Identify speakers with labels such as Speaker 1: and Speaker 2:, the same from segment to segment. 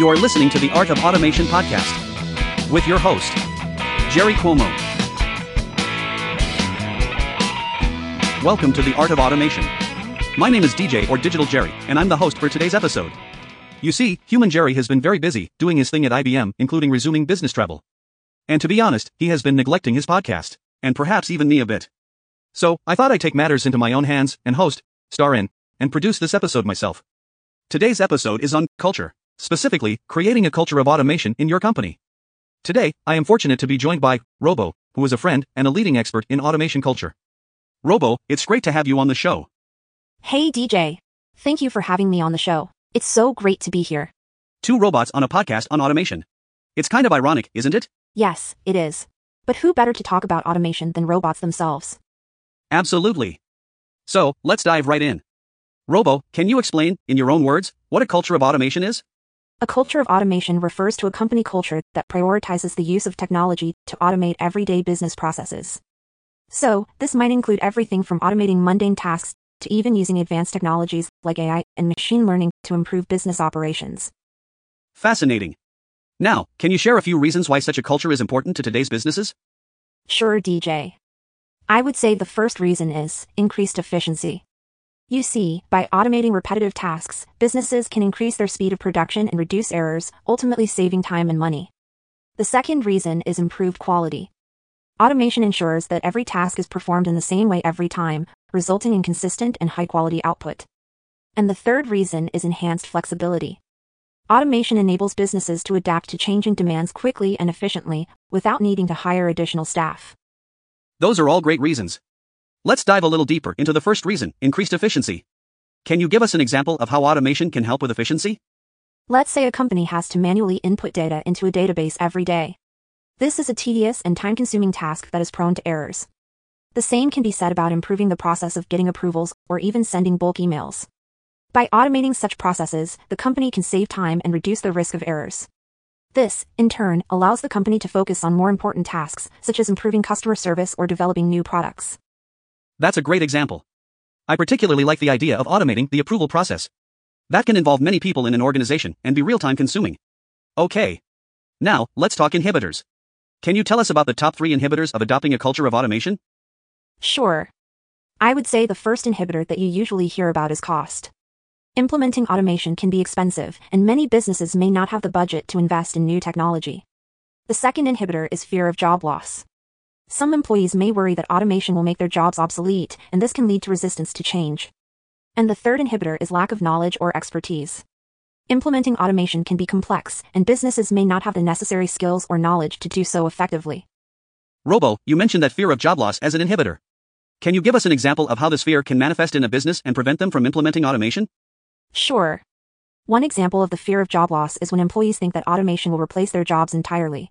Speaker 1: You are listening to the Art of Automation podcast with your host, Jerry Cuomo. Welcome to the Art of Automation. My name is DJ or Digital Jerry, and I'm the host for today's episode. You see, Human Jerry has been very busy doing his thing at IBM, including resuming business travel. And to be honest, he has been neglecting his podcast, and perhaps even me a bit. So, I thought I'd take matters into my own hands and host, star in, and produce this episode myself. Today's episode is on culture, specifically, creating a culture of automation in your company. Today, I am fortunate to be joined by Robo, who is a friend and a leading expert in automation culture. Robo, it's great to have you on the show.
Speaker 2: Hey DJ. Thank you for having me on the show. It's so great to be here.
Speaker 1: Two robots on a podcast on automation. It's kind of ironic, isn't it?
Speaker 2: Yes, it is. But who better to talk about automation than robots themselves?
Speaker 1: Absolutely. So, let's dive right in. Robo, can you explain, in your own words, what a culture of automation is?
Speaker 2: A culture of automation refers to a company culture that prioritizes the use of technology to automate everyday business processes. So, this might include everything from automating mundane tasks to even using advanced technologies like AI and machine learning to improve business operations.
Speaker 1: Fascinating. Now, can you share a few reasons why such a culture is important to today's businesses?
Speaker 2: Sure, DJ. I would say the first reason is increased efficiency. You see, by automating repetitive tasks, businesses can increase their speed of production and reduce errors, ultimately saving time and money. The second reason is improved quality. Automation ensures that every task is performed in the same way every time, resulting in consistent and high quality output. And the third reason is enhanced flexibility. Automation enables businesses to adapt to changing demands quickly and efficiently without needing to hire additional staff.
Speaker 1: Those are all great reasons. Let's dive a little deeper into the first reason increased efficiency. Can you give us an example of how automation can help with efficiency?
Speaker 2: Let's say a company has to manually input data into a database every day. This is a tedious and time consuming task that is prone to errors. The same can be said about improving the process of getting approvals or even sending bulk emails. By automating such processes, the company can save time and reduce the risk of errors. This, in turn, allows the company to focus on more important tasks, such as improving customer service or developing new products.
Speaker 1: That's a great example. I particularly like the idea of automating the approval process. That can involve many people in an organization and be real-time consuming. Okay. Now, let's talk inhibitors. Can you tell us about the top three inhibitors of adopting a culture of automation?
Speaker 2: Sure. I would say the first inhibitor that you usually hear about is cost. Implementing automation can be expensive, and many businesses may not have the budget to invest in new technology. The second inhibitor is fear of job loss. Some employees may worry that automation will make their jobs obsolete, and this can lead to resistance to change. And the third inhibitor is lack of knowledge or expertise. Implementing automation can be complex, and businesses may not have the necessary skills or knowledge to do so effectively.
Speaker 1: Robo, you mentioned that fear of job loss as an inhibitor. Can you give us an example of how this fear can manifest in a business and prevent them from implementing automation?
Speaker 2: Sure. One example of the fear of job loss is when employees think that automation will replace their jobs entirely.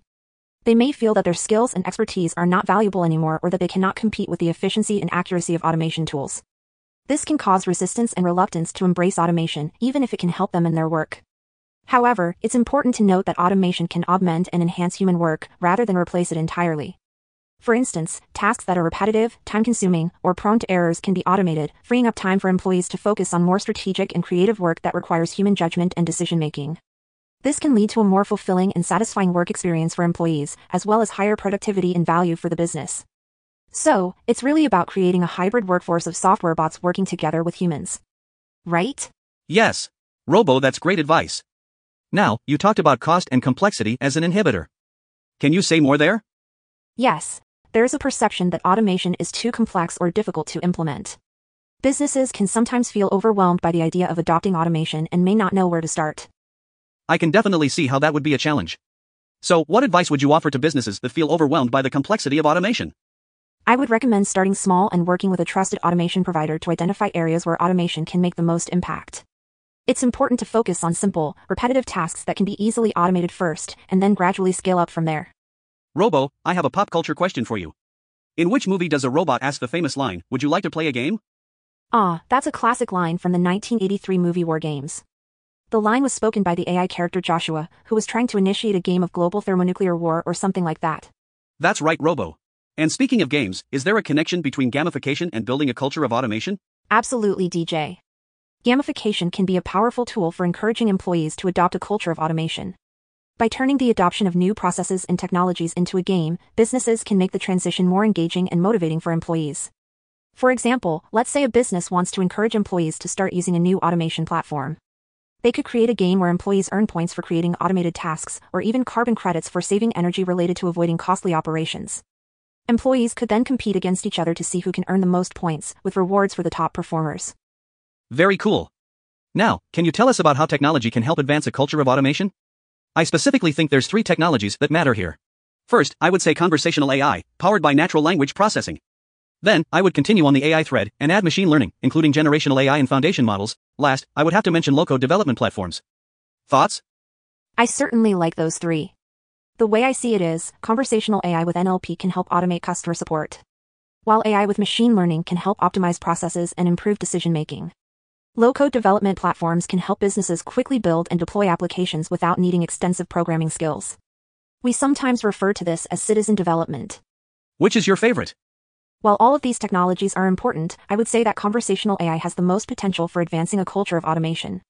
Speaker 2: They may feel that their skills and expertise are not valuable anymore or that they cannot compete with the efficiency and accuracy of automation tools. This can cause resistance and reluctance to embrace automation, even if it can help them in their work. However, it's important to note that automation can augment and enhance human work rather than replace it entirely. For instance, tasks that are repetitive, time consuming, or prone to errors can be automated, freeing up time for employees to focus on more strategic and creative work that requires human judgment and decision making. This can lead to a more fulfilling and satisfying work experience for employees, as well as higher productivity and value for the business. So, it's really about creating a hybrid workforce of software bots working together with humans. Right?
Speaker 1: Yes. Robo, that's great advice. Now, you talked about cost and complexity as an inhibitor. Can you say more there?
Speaker 2: Yes. There's a perception that automation is too complex or difficult to implement. Businesses can sometimes feel overwhelmed by the idea of adopting automation and may not know where to start.
Speaker 1: I can definitely see how that would be a challenge. So, what advice would you offer to businesses that feel overwhelmed by the complexity of automation?
Speaker 2: I would recommend starting small and working with a trusted automation provider to identify areas where automation can make the most impact. It's important to focus on simple, repetitive tasks that can be easily automated first, and then gradually scale up from there.
Speaker 1: Robo, I have a pop culture question for you. In which movie does a robot ask the famous line, Would you like to play a game?
Speaker 2: Ah, that's a classic line from the 1983 movie War Games. The line was spoken by the AI character Joshua, who was trying to initiate a game of global thermonuclear war or something like that.
Speaker 1: That's right, Robo. And speaking of games, is there a connection between gamification and building a culture of automation?
Speaker 2: Absolutely, DJ. Gamification can be a powerful tool for encouraging employees to adopt a culture of automation. By turning the adoption of new processes and technologies into a game, businesses can make the transition more engaging and motivating for employees. For example, let's say a business wants to encourage employees to start using a new automation platform. They could create a game where employees earn points for creating automated tasks, or even carbon credits for saving energy related to avoiding costly operations. Employees could then compete against each other to see who can earn the most points, with rewards for the top performers.
Speaker 1: Very cool. Now, can you tell us about how technology can help advance a culture of automation? I specifically think there's three technologies that matter here. First, I would say conversational AI, powered by natural language processing. Then, I would continue on the AI thread and add machine learning, including generational AI and foundation models. Last, I would have to mention low-code development platforms. Thoughts?
Speaker 2: I certainly like those three. The way I see it is, conversational AI with NLP can help automate customer support. While AI with machine learning can help optimize processes and improve decision making. Low-code development platforms can help businesses quickly build and deploy applications without needing extensive programming skills. We sometimes refer to this as citizen development.
Speaker 1: Which is your favorite?
Speaker 2: While all of these technologies are important, I would say that conversational AI has the most potential for advancing a culture of automation.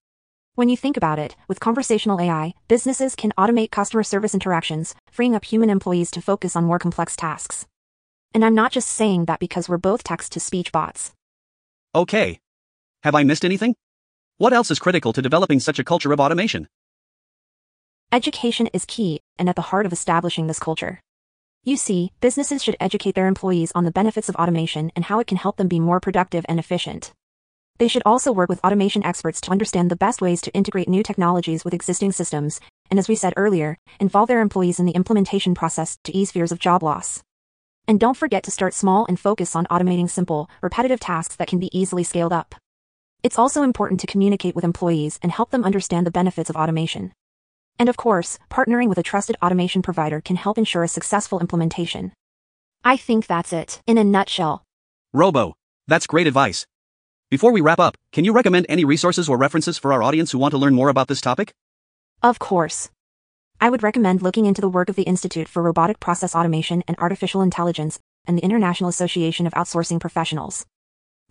Speaker 2: When you think about it, with conversational AI, businesses can automate customer service interactions, freeing up human employees to focus on more complex tasks. And I'm not just saying that because we're both text to speech bots.
Speaker 1: Okay. Have I missed anything? What else is critical to developing such a culture of automation?
Speaker 2: Education is key and at the heart of establishing this culture. You see, businesses should educate their employees on the benefits of automation and how it can help them be more productive and efficient. They should also work with automation experts to understand the best ways to integrate new technologies with existing systems, and as we said earlier, involve their employees in the implementation process to ease fears of job loss. And don't forget to start small and focus on automating simple, repetitive tasks that can be easily scaled up. It's also important to communicate with employees and help them understand the benefits of automation. And of course, partnering with a trusted automation provider can help ensure a successful implementation. I think that's it, in a nutshell.
Speaker 1: Robo. That's great advice. Before we wrap up, can you recommend any resources or references for our audience who want to learn more about this topic?
Speaker 2: Of course. I would recommend looking into the work of the Institute for Robotic Process Automation and Artificial Intelligence and the International Association of Outsourcing Professionals.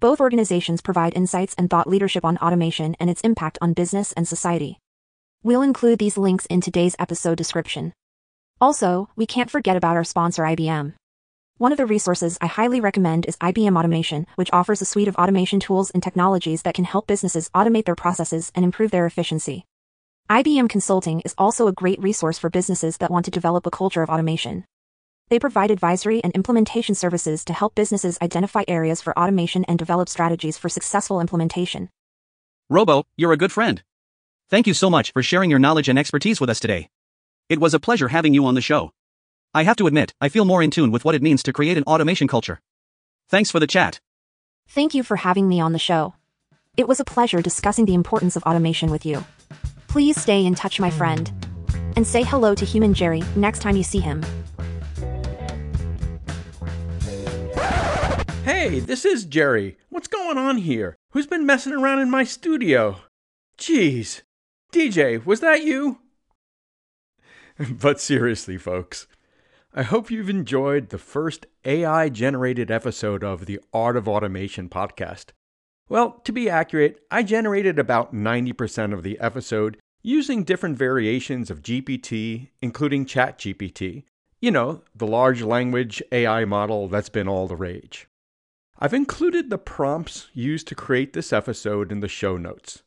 Speaker 2: Both organizations provide insights and thought leadership on automation and its impact on business and society. We'll include these links in today's episode description. Also, we can't forget about our sponsor IBM. One of the resources I highly recommend is IBM Automation, which offers a suite of automation tools and technologies that can help businesses automate their processes and improve their efficiency. IBM Consulting is also a great resource for businesses that want to develop a culture of automation. They provide advisory and implementation services to help businesses identify areas for automation and develop strategies for successful implementation.
Speaker 1: Robo, you're a good friend. Thank you so much for sharing your knowledge and expertise with us today. It was a pleasure having you on the show. I have to admit, I feel more in tune with what it means to create an automation culture. Thanks for the chat.
Speaker 2: Thank you for having me on the show. It was a pleasure discussing the importance of automation with you. Please stay in touch, my friend. And say hello to Human Jerry next time you see him.
Speaker 3: Hey, this is Jerry. What's going on here? Who's been messing around in my studio? Jeez, DJ, was that you? but seriously, folks, I hope you've enjoyed the first AI generated episode of the Art of Automation podcast. Well, to be accurate, I generated about 90% of the episode using different variations of GPT, including ChatGPT. You know, the large language AI model that's been all the rage. I've included the prompts used to create this episode in the show notes.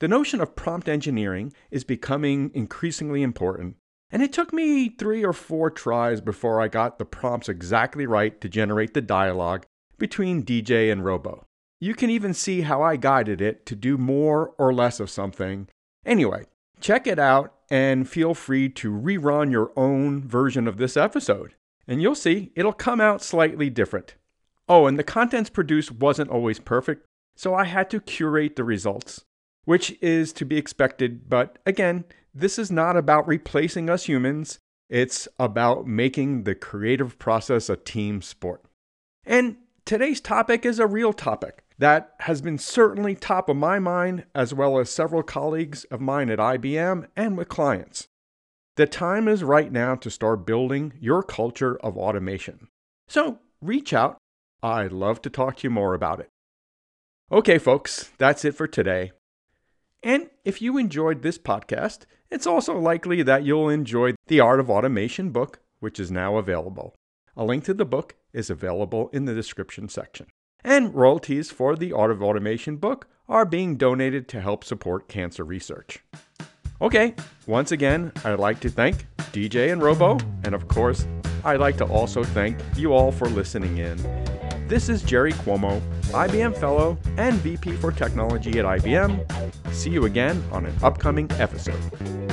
Speaker 3: The notion of prompt engineering is becoming increasingly important, and it took me three or four tries before I got the prompts exactly right to generate the dialogue between DJ and Robo. You can even see how I guided it to do more or less of something. Anyway, check it out and feel free to rerun your own version of this episode, and you'll see it'll come out slightly different. Oh, and the contents produced wasn't always perfect, so I had to curate the results which is to be expected. But again, this is not about replacing us humans, it's about making the creative process a team sport. And today's topic is a real topic that has been certainly top of my mind, as well as several colleagues of mine at IBM and with clients. The time is right now to start building your culture of automation. So reach out. I'd love to talk to you more about it. Okay, folks, that's it for today. And if you enjoyed this podcast, it's also likely that you'll enjoy the Art of Automation book, which is now available. A link to the book is available in the description section. And royalties for the Art of Automation book are being donated to help support cancer research. Okay, once again, I'd like to thank DJ and Robo, and of course, I'd like to also thank you all for listening in. This is Jerry Cuomo, IBM Fellow and VP for Technology at IBM. See you again on an upcoming episode.